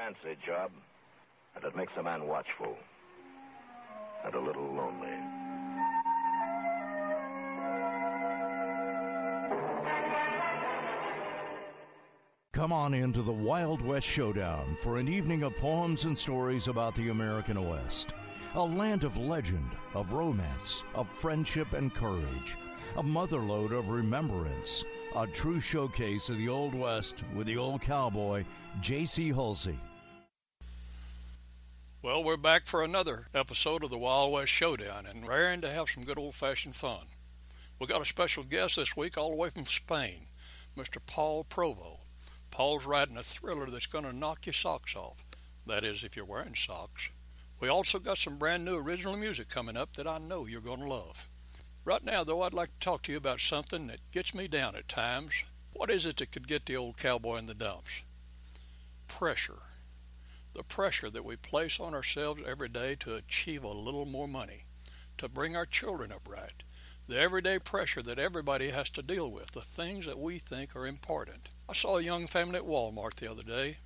chancy eh, job, and it makes a man watchful and a little lonely. Come on into the Wild West Showdown for an evening of poems and stories about the American West. A land of legend, of romance, of friendship and courage. A motherlode of remembrance. A true showcase of the Old West with the old cowboy, J.C. Hulsey. Well, we're back for another episode of the Wild West Showdown and raring to have some good old fashioned fun. We got a special guest this week all the way from Spain, Mr. Paul Provo. Paul's writing a thriller that's going to knock your socks off. That is, if you're wearing socks. We also got some brand new original music coming up that I know you're going to love. Right now, though, I'd like to talk to you about something that gets me down at times. What is it that could get the old cowboy in the dumps? Pressure. The pressure that we place on ourselves every day to achieve a little more money, to bring our children up right. The everyday pressure that everybody has to deal with, the things that we think are important. I saw a young family at Walmart the other day,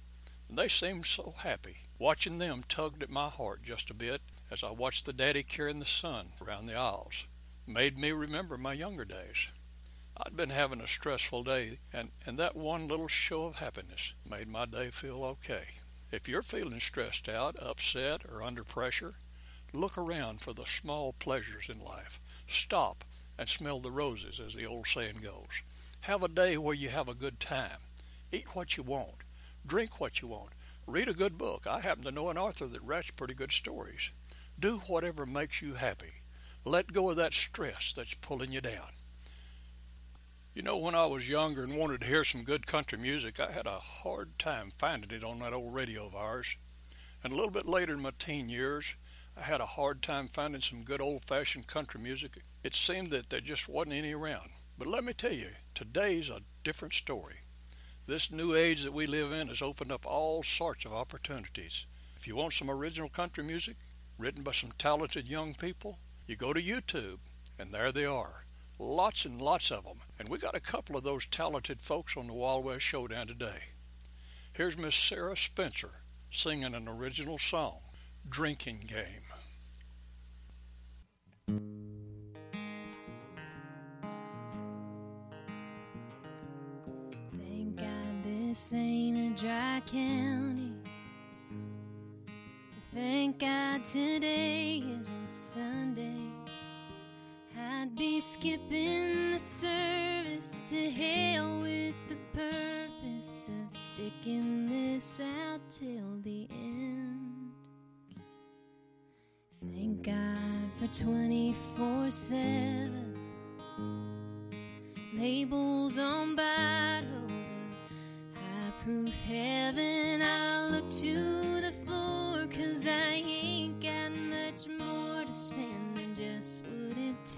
and they seemed so happy. Watching them tugged at my heart just a bit as I watched the daddy carrying the son around the aisles. Made me remember my younger days. I'd been having a stressful day, and, and that one little show of happiness made my day feel okay. If you're feeling stressed out, upset, or under pressure, look around for the small pleasures in life. Stop and smell the roses, as the old saying goes. Have a day where you have a good time. Eat what you want. Drink what you want. Read a good book. I happen to know an author that writes pretty good stories. Do whatever makes you happy. Let go of that stress that's pulling you down. You know, when I was younger and wanted to hear some good country music, I had a hard time finding it on that old radio of ours. And a little bit later in my teen years, I had a hard time finding some good old fashioned country music. It seemed that there just wasn't any around. But let me tell you, today's a different story. This new age that we live in has opened up all sorts of opportunities. If you want some original country music written by some talented young people, you go to YouTube, and there they are. Lots and lots of them. And we got a couple of those talented folks on the Wild West Showdown today. Here's Miss Sarah Spencer singing an original song, Drinking Game. Thank God This ain't a dry county. Thank God today isn't Sunday. I'd be skipping the service to hell with the purpose of sticking this out till the end. Thank God for 24 7 labels on bottles of high proof heaven I'll look to the floor Cause I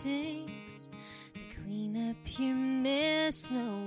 takes To clean up your mess. No,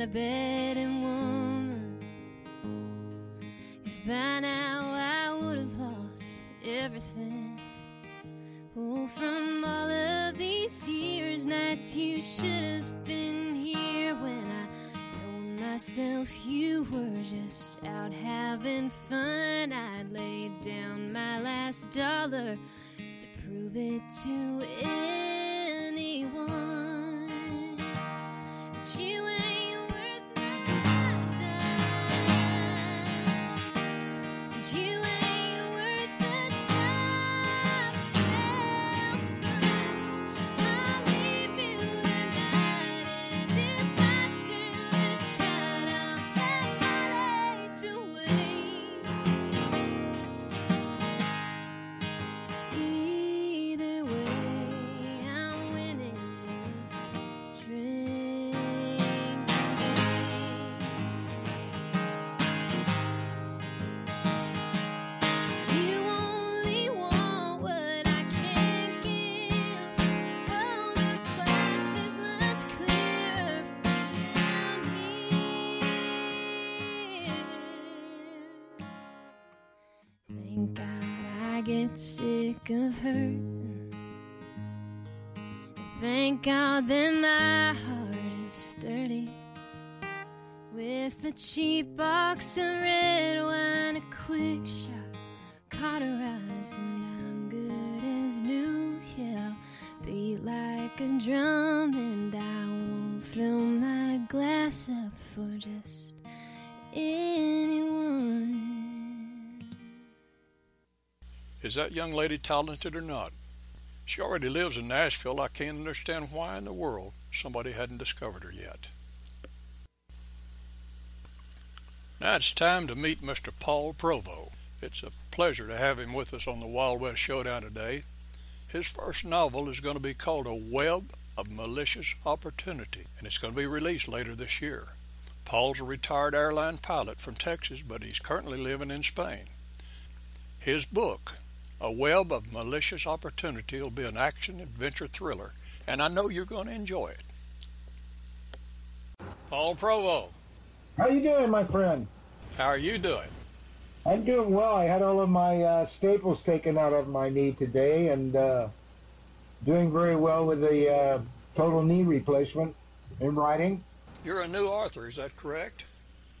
Not a betting woman. Cause by now I would have lost everything. Oh, from all of these years, nights you should have been here when I told myself you were just out having fun. I'd laid down my last dollar to prove it to get sick of hurting. Thank God that my heart is sturdy. With a cheap box of red wine, a quick shot, cauterized, and I'm good as new. Yeah, beat like a drum, and I won't fill my glass up for just anyone. Is that young lady talented or not? She already lives in Nashville. I can't understand why in the world somebody hadn't discovered her yet. Now it's time to meet Mr. Paul Provo. It's a pleasure to have him with us on the Wild West Showdown today. His first novel is going to be called A Web of Malicious Opportunity, and it's going to be released later this year. Paul's a retired airline pilot from Texas, but he's currently living in Spain. His book, A Web of Malicious Opportunity, will be an action adventure thriller, and I know you're going to enjoy it. Paul Provo, How you doing, my friend? how are you doing? I'm doing well. I had all of my uh, staples taken out of my knee today, and uh, doing very well with the uh, total knee replacement in writing. You're a new author, is that correct?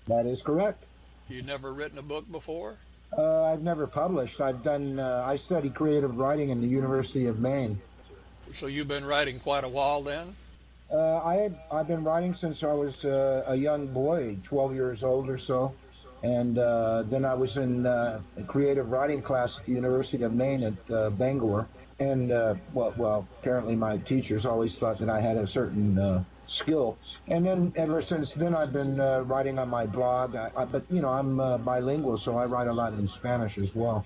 That is correct. You've never written a book before? Uh, I've never published. I've done. Uh, I study creative writing in the University of Maine. So you've been writing quite a while then? Uh, I had I've been writing since I was uh, a young boy, 12 years old or so, and uh, then I was in uh, a creative writing class at the University of Maine at uh, Bangor, and uh, well, well, apparently my teachers always thought that I had a certain uh, skill, and then ever since then I've been uh, writing on my blog. I, I, but you know I'm uh, bilingual, so I write a lot in Spanish as well.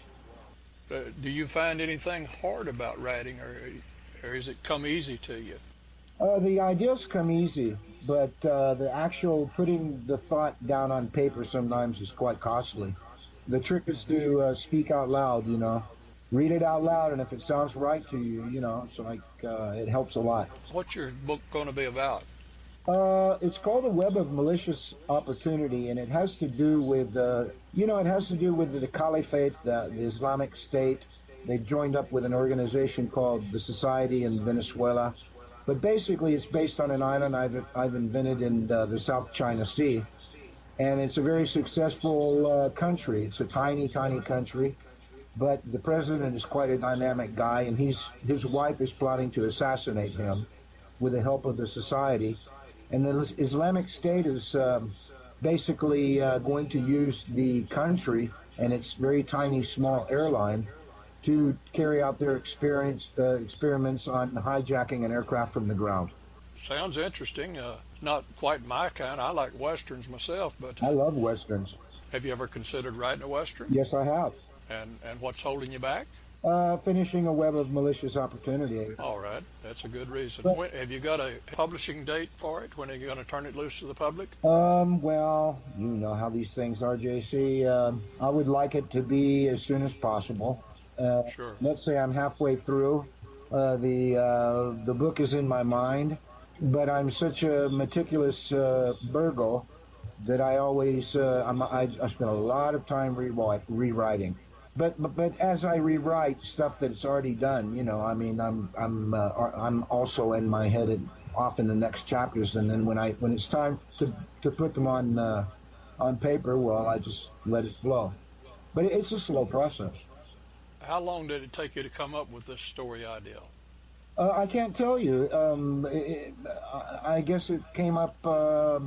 Uh, do you find anything hard about writing, or, or has it come easy to you? Uh, the ideas come easy, but uh, the actual putting the thought down on paper sometimes is quite costly. The trick is to uh, speak out loud, you know. Read it out loud, and if it sounds right to you, you know, it's like uh, it helps a lot. What's your book going to be about? Uh, it's called a web of malicious opportunity, and it has to do with, uh, you know, it has to do with the caliphate, the, the Islamic State. They've joined up with an organization called the Society in Venezuela. But basically, it's based on an island I've, I've invented in uh, the South China Sea. And it's a very successful uh, country. It's a tiny, tiny country. But the president is quite a dynamic guy, and he's, his wife is plotting to assassinate him with the help of the society. And the Islamic State is um, basically uh, going to use the country and its very tiny, small airline to carry out their experience, uh, experiments on hijacking an aircraft from the ground. Sounds interesting. Uh, not quite my kind. I like westerns myself, but I love westerns. have you ever considered writing a western? Yes, I have. And and what's holding you back? Uh, finishing a web of malicious opportunity. All right, that's a good reason. When, have you got a publishing date for it? When are you going to turn it loose to the public? Um, well, you know how these things are, JC. Um, I would like it to be as soon as possible. Uh, Sure. let's say I'm halfway through. Uh, the uh, the book is in my mind, but I'm such a meticulous uh, burgle that I always uh, I'm, I, I spend a lot of time rewrite, rewriting. But, but but as I rewrite stuff that's already done, you know, I mean, I'm I'm uh, I'm also in my head and off in the next chapters, and then when I when it's time to to put them on uh, on paper, well, I just let it flow. But it's a slow process. How long did it take you to come up with this story idea? Uh, I can't tell you. Um, it, I I guess it came up uh,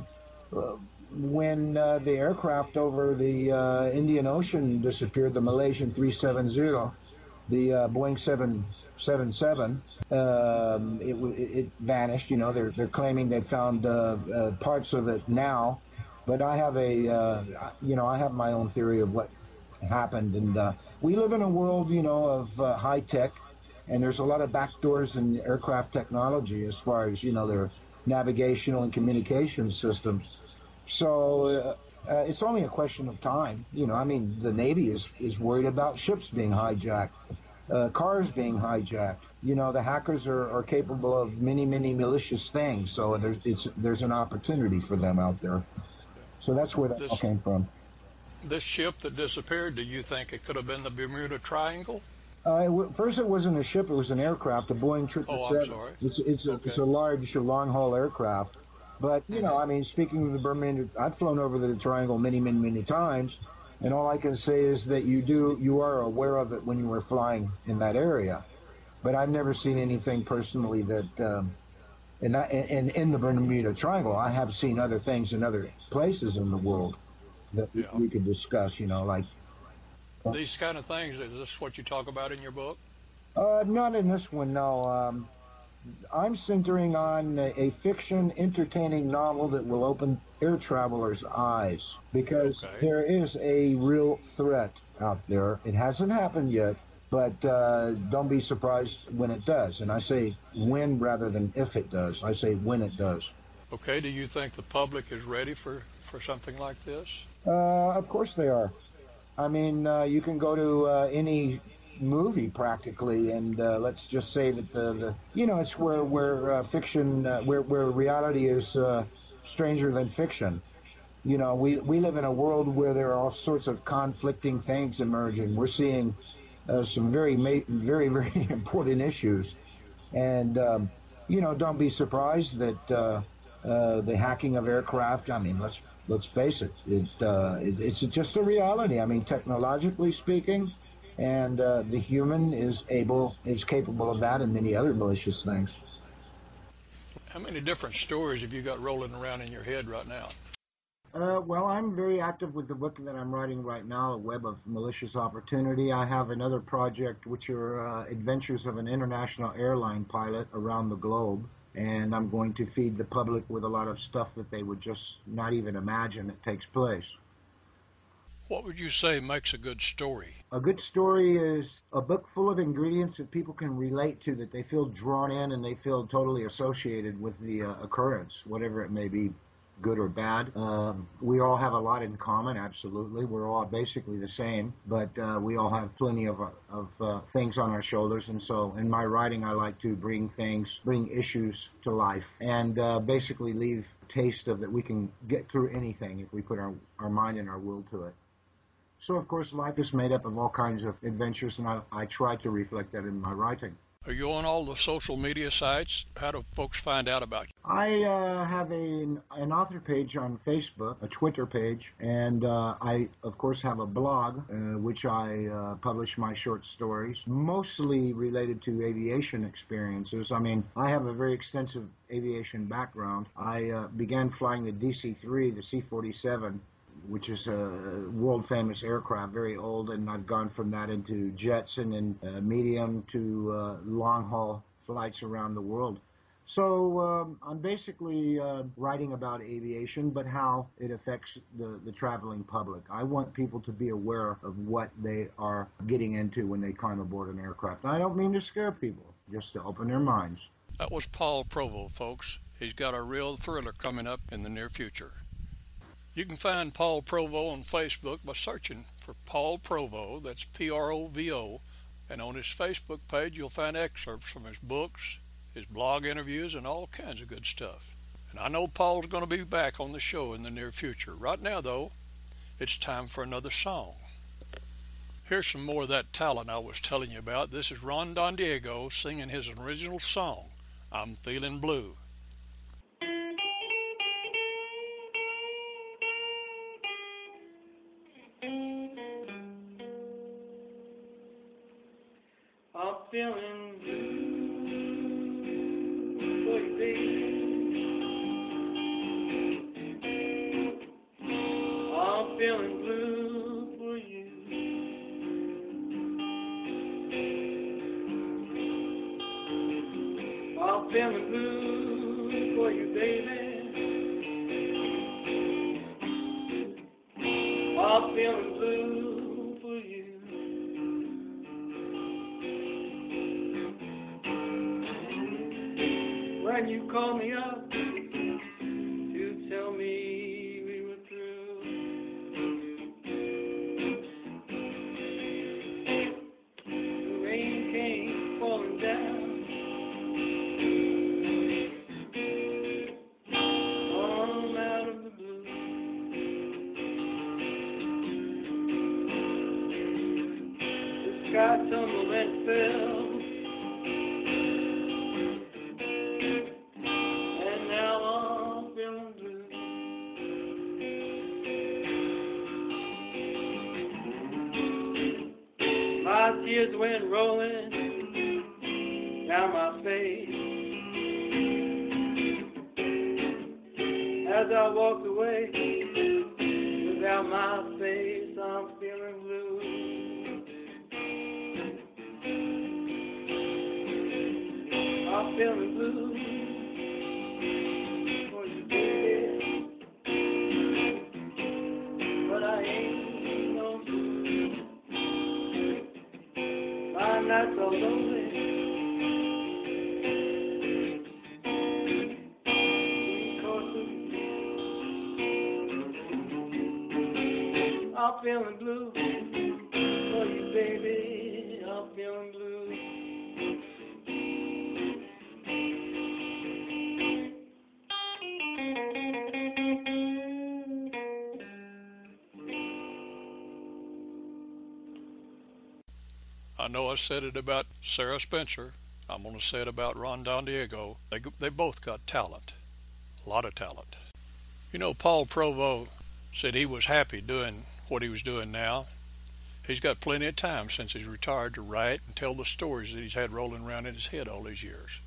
uh, when uh, the aircraft over the uh, Indian Ocean disappeared, the Malaysian 370, the uh, Boeing 777. Um, it, it vanished. You know, they're they're claiming they found uh, uh, parts of it now, but I have a uh, you know I have my own theory of what happened, and we live in a world you know of high tech and there's a lot of backdoors in aircraft technology as far as you know their navigational and communication systems. So uh, uh, it's only a question of time. You know, I mean, the Navy is is worried about ships being hijacked, uh, cars being hijacked. You know, the hackers are, are capable of many many malicious things. So there's it's there's an opportunity for them out there. So that's where that all This- came from. This ship that disappeared, do you think it could have been the Bermuda Triangle? Uh, it w- first, it wasn't a ship; it was an aircraft, a Boeing 777. Oh, I'm sorry. It's it's a, Okay. it's a large long haul aircraft. But you know, I mean, speaking of the Bermuda, I've flown over the Triangle many, many, many times, and all I can say is that you do you are aware of it when you were flying in that area. But I've never seen anything personally that. Um, in, that, in, in the Bermuda Triangle, I have seen other things in other places in the world that we- Yeah. we could discuss. You know, like These kind of things, is this what you talk about in your book? Uh, not in this one, no. Um, I'm centering on a, fiction entertaining novel that will open air travelers' eyes because Okay. there is a real threat out there. It hasn't happened yet, but uh, don't be surprised when it does. And I say when rather than if it does. I say when it does. Okay, do you think the public is ready for, for something like this? Uh, of course they are. I mean, uh, you can go to uh, any movie practically, and uh, let's just say that the, the you know it's where where uh, fiction, uh, where where reality is uh, stranger than fiction. You know, we we live in a world where there are all sorts of conflicting things emerging. We're seeing uh, some very very very important issues, and um, you know, don't be surprised that uh, the hacking of aircraft. I mean, let's let's face it, it, it it's just a reality. I mean, technologically speaking, and uh, the human is able is capable of that and many other malicious things. How many different stories have you got rolling around in your head right now? Uh, well, I'm very active with the book that I'm writing right now, A Web of Malicious Opportunity. I have another project, which are uh, adventures of an international airline pilot around the globe. And I'm going to feed the public with a lot of stuff that they would just not even imagine that takes place. What would you say makes a good story? A good story is a book full of ingredients that people can relate to, that they feel drawn in and they feel totally associated with the uh, occurrence, whatever it may be, good or bad. Um, we all have a lot in common, absolutely. We're all basically the same, but uh, we all have plenty of, uh, of uh, things on our shoulders. And so in my writing, I like to bring things, bring issues to life, and uh, basically leave taste of that we can get through anything if we put our, our mind and our will to it. So, of course, life is made up of all kinds of adventures, and I, I try to reflect that in my writing. Are you on all the social media sites? How do folks find out about you? I uh, have a, an author page on Facebook, a Twitter page, and uh, I, of course, have a blog, uh, which I uh, publish my short stories, mostly related to aviation experiences. I mean, I have a very extensive aviation background. I uh, began flying the DC 3, the C 47 which is a world famous aircraft, very old, and I've gone from that into jets and then uh, medium to uh, long haul flights around the world. So um, I'm basically uh, writing about aviation, but how it affects the, the traveling public. I want people to be aware of what they are getting into when they climb aboard an aircraft. And I don't mean to scare people, just to open their minds. That was Paul Provo, folks. He's got a real thriller coming up in the near future. You can find Paul Provo on Facebook by searching for Paul Provo, that's P R O V O, and on his Facebook page you'll find excerpts from his books, his blog interviews, and all kinds of good stuff. And I know Paul's going to be back on the show in the near future. Right now, though, it's time for another song. Here's some more of that talent I was telling you about. This is Ron Don Diego singing his original song, I'm Feeling Blue. To tell me my face, I'm feeling blue. I'm feeling blue I'm feeling blue for you, baby. I'm feeling blue. I know I said it about Sarah Spencer. I'm going to say it about Ron Don Diego. They, they both got talent, a lot of talent. You know, Paul Provo said he was happy doing what he was doing now. He's got plenty of time since he's retired to write and tell the stories that he's had rolling around in his head all these years.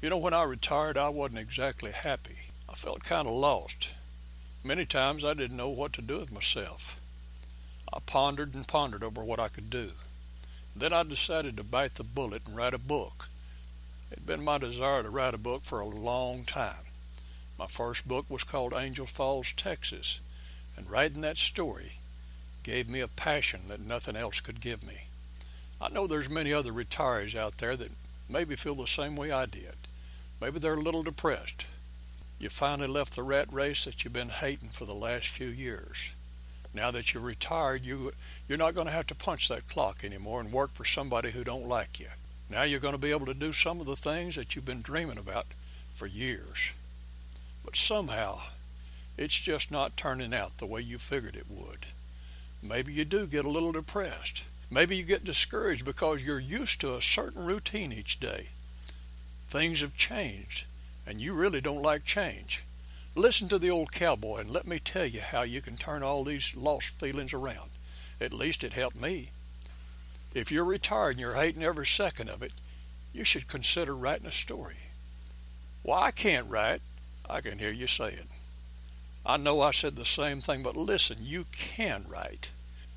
You know, when I retired, I wasn't exactly happy. I felt kind of lost. Many times I didn't know what to do with myself. I pondered and pondered over what I could do. Then I decided to bite the bullet and write a book. It had been my desire to write a book for a long time. My first book was called Angel Falls, Texas, and writing that story gave me a passion that nothing else could give me. I know there's many other retirees out there that maybe feel the same way I did. Maybe they're a little depressed. You finally left the rat race that you've been hating for the last few years. Now that you're retired, you you're not going to have to punch that clock anymore and work for somebody who don't like you. Now you're going to be able to do some of the things that you've been dreaming about for years. But somehow, it's just not turning out the way you figured it would. Maybe you do get a little depressed. Maybe you get discouraged because you're used to a certain routine each day. Things have changed, and you really don't like change. Listen to the old cowboy and let me tell you how you can turn all these lost feelings around. At least it helped me. If you're retired and you're hating every second of it, you should consider writing a story. Well, I can't write. I can hear you saying. I know I said the same thing, but listen, you can write.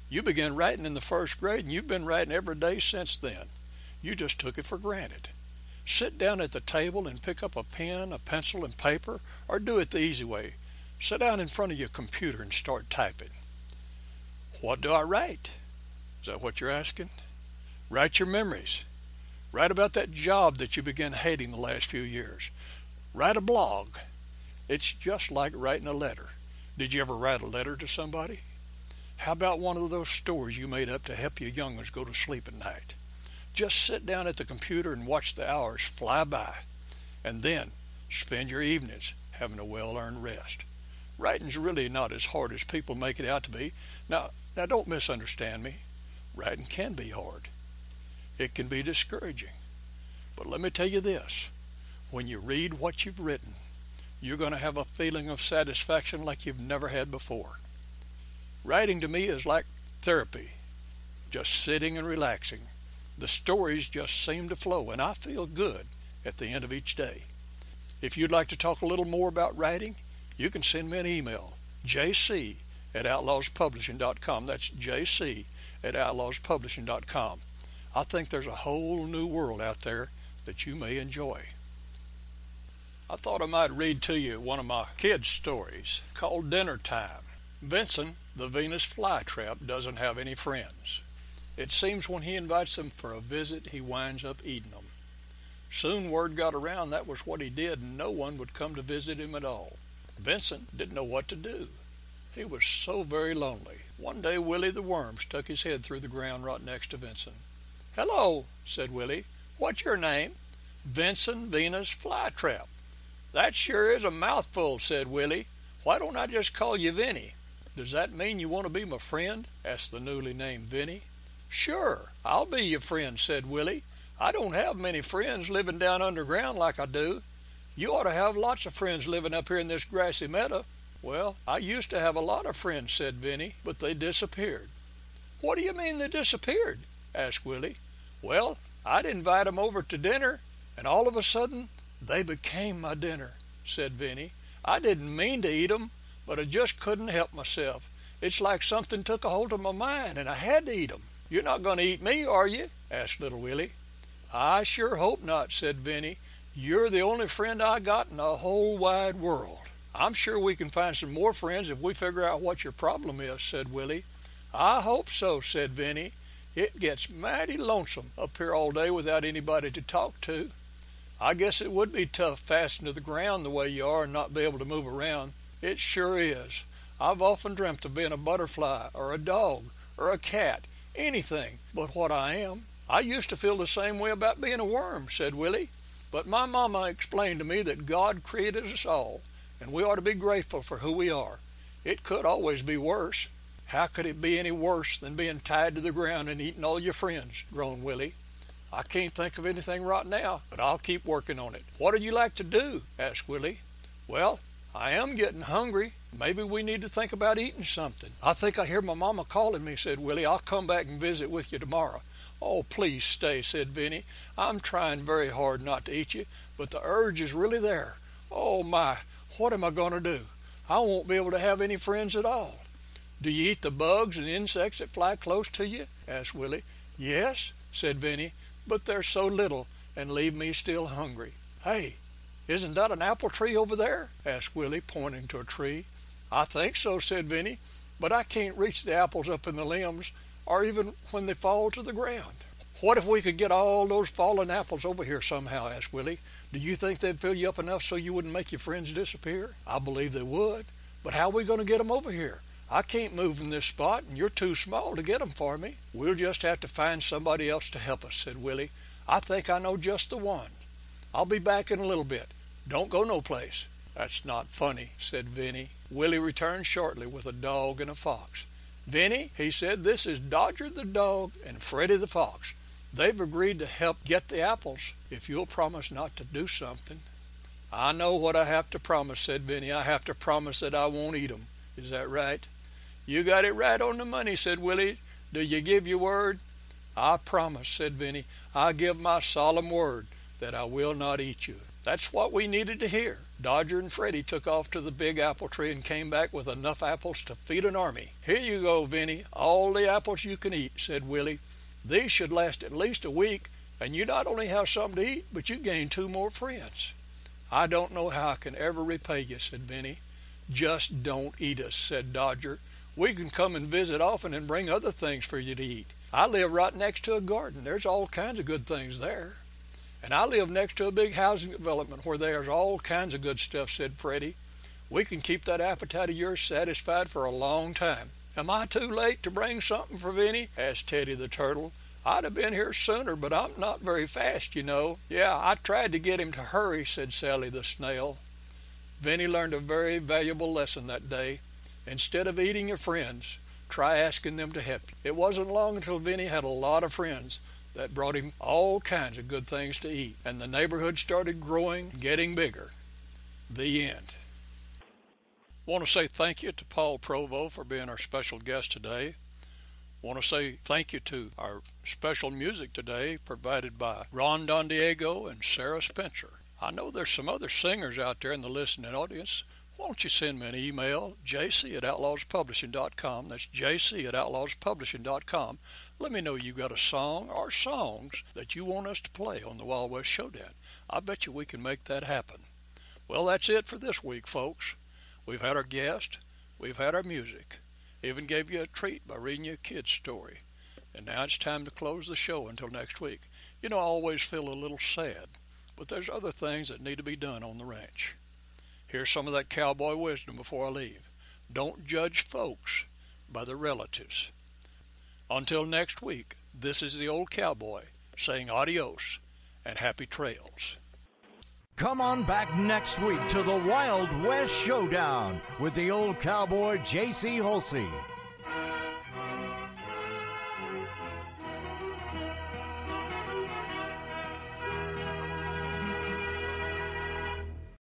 You began writing in the first grade and you've been writing every day since then. You just took it for granted. Sit down at the table and pick up a pen, a pencil, and paper, or do it the easy way. Sit down in front of your computer and start typing. What do I write? Is that what you're asking? Write your memories. Write about that job that you began hating the last few years. Write a blog. It's just like writing a letter. Did you ever write a letter to somebody? How about one of those stories you made up to help your young ones go to sleep at night? Just sit down at the computer and watch the hours fly by, and then spend your evenings having a well-earned rest. Writing's really not as hard as people make it out to be. Now, now don't misunderstand me. Writing can be hard. It can be discouraging. But let me tell you this. When you read what you've written, you're going to have a feeling of satisfaction like you've never had before. Writing to me is like therapy, just sitting and relaxing. The stories just seem to flow, and I feel good at the end of each day. If you'd like to talk a little more about writing, you can send me an email, jc at outlawspublishing.com. That's jc at outlawspublishing.com. I think there's a whole new world out there that you may enjoy. I thought I might read to you one of my kids' stories called Dinner Time. Vincent, the Venus flytrap, doesn't have any friends. It seems when he invites them for a visit, he winds up eating them. Soon word got around that was what he did, and no one would come to visit him at all. Vincent didn't know what to do. He was so very lonely. One day Willie the Worm stuck his head through the ground right next to Vincent. Hello, said Willie. What's your name? Vincent Venus Flytrap. That sure is a mouthful, said Willie. Why don't I just call you Vinny? Does that mean you want to be my friend? asked the newly named Vinny. Sure, I'll be your friend, said Willie. I don't have many friends living down underground like I do. You ought to have lots of friends living up here in this grassy meadow. Well, I used to have a lot of friends, said Vinny, but they disappeared. What do you mean they disappeared? asked Willie. Well, I'd invite 'em over to dinner, and all of a sudden they became my dinner, said Vinny. I didn't mean to eat 'em, but I just couldn't help myself. It's like something took a hold of my mind, and I had to eat 'em. You're not going to eat me, are you? asked little Willie. I sure hope not, said Vinny. You're the only friend I got in the whole wide world. I'm sure we can find some more friends if we figure out what your problem is, said Willie. I hope so, said Vinny. It gets mighty lonesome up here all day without anybody to talk to. I guess it would be tough fastened to the ground the way you are and not be able to move around. It sure is. I've often dreamt of being a butterfly or a dog or a cat, anything but what I am. I used to feel the same way about being a worm, said Willie. But my mama explained to me that God created us all, and we ought to be grateful for who we are. It could always be worse. How could it be any worse than being tied to the ground and eating all your friends? groaned Willie. I can't think of anything right now, but I'll keep working on it. What'd you like to do? asked Willie. Well, I am getting hungry. Maybe we need to think about eating something. I think I hear my mama calling me, said Willie. I'll come back and visit with you tomorrow. Oh, please stay, said Vinny. I'm trying very hard not to eat you, but the urge is really there. Oh, my, what am I going to do? I won't be able to have any friends at all. Do you eat the bugs and insects that fly close to you? asked Willie. Yes, said Vinny, but they're so little and leave me still hungry. Hey, isn't that an apple tree over there? asked Willie, pointing to a tree. I think so, said Vinny, but I can't reach the apples up in the limbs or even when they fall to the ground. What if we could get all those fallen apples over here somehow? asked Willie. Do you think they'd fill you up enough so you wouldn't make your friends disappear? I believe they would. But how are we going to get them over here? I can't move from this spot, and you're too small to get them for me. We'll just have to find somebody else to help us, said Willie. I think I know just the one. I'll be back in a little bit. Don't go no place. That's not funny, said Vinny. Willie returned shortly with a dog and a fox. Vinny, he said, this is Dodger the dog and Freddie the fox. They've agreed to help get the apples if you'll promise not to do something. I know what I have to promise, said Vinny. I have to promise that I won't eat 'em. Is that right? You got it right on the money, said Willie. Do you give your word? I promise, said Vinny. I give my solemn word that I will not eat you. That's what we needed to hear. Dodger and Freddie took off to the big apple tree and came back with enough apples to feed an army. Here you go, Vinny. All the apples you can eat, said Willie. These should last at least a week, and you not only have something to eat, but you gain two more friends. I don't know how I can ever repay you, said Vinny. Just don't eat us, said Dodger. We can come and visit often and bring other things for you to eat. I live right next to a garden. There's all kinds of good things there. And I live next to a big housing development where there's all kinds of good stuff, said Freddie. We can keep that appetite of yours satisfied for a long time. Am I too late to bring something for Vinny? asked Teddy the turtle. I'd have been here sooner, but I'm not very fast, you know. Yeah, I tried to get him to hurry, said Sally the snail. Vinny learned a very valuable lesson that day. Instead of eating your friends, try asking them to help you. It wasn't long until Vinny had a lot of friends that brought him all kinds of good things to eat, and the neighborhood started growing, getting bigger. The end. Want to say thank you to Paul Provo for being our special guest today. Want to say thank you to our special music today provided by Ron Don Diego and Sarah Spencer. I know there's some other singers out there in the listening audience. Why don't you send me an email, jc at outlawspublishing.com. That's jc at outlawspublishing.com. Let me know you got a song or songs that you want us to play on the Wild West Showdown. I bet you we can make that happen. Well, that's it for this week, folks. We've had our guest, we've had our music, even gave you a treat by reading you a kid's story. And now it's time to close the show until next week. You know, I always feel a little sad, but there's other things that need to be done on the ranch. Here's some of that cowboy wisdom before I leave. Don't judge folks by their relatives. Until next week, this is the old cowboy saying adios and happy trails. Come on back next week to the Wild West Showdown with the old cowboy J.C. Hulsey.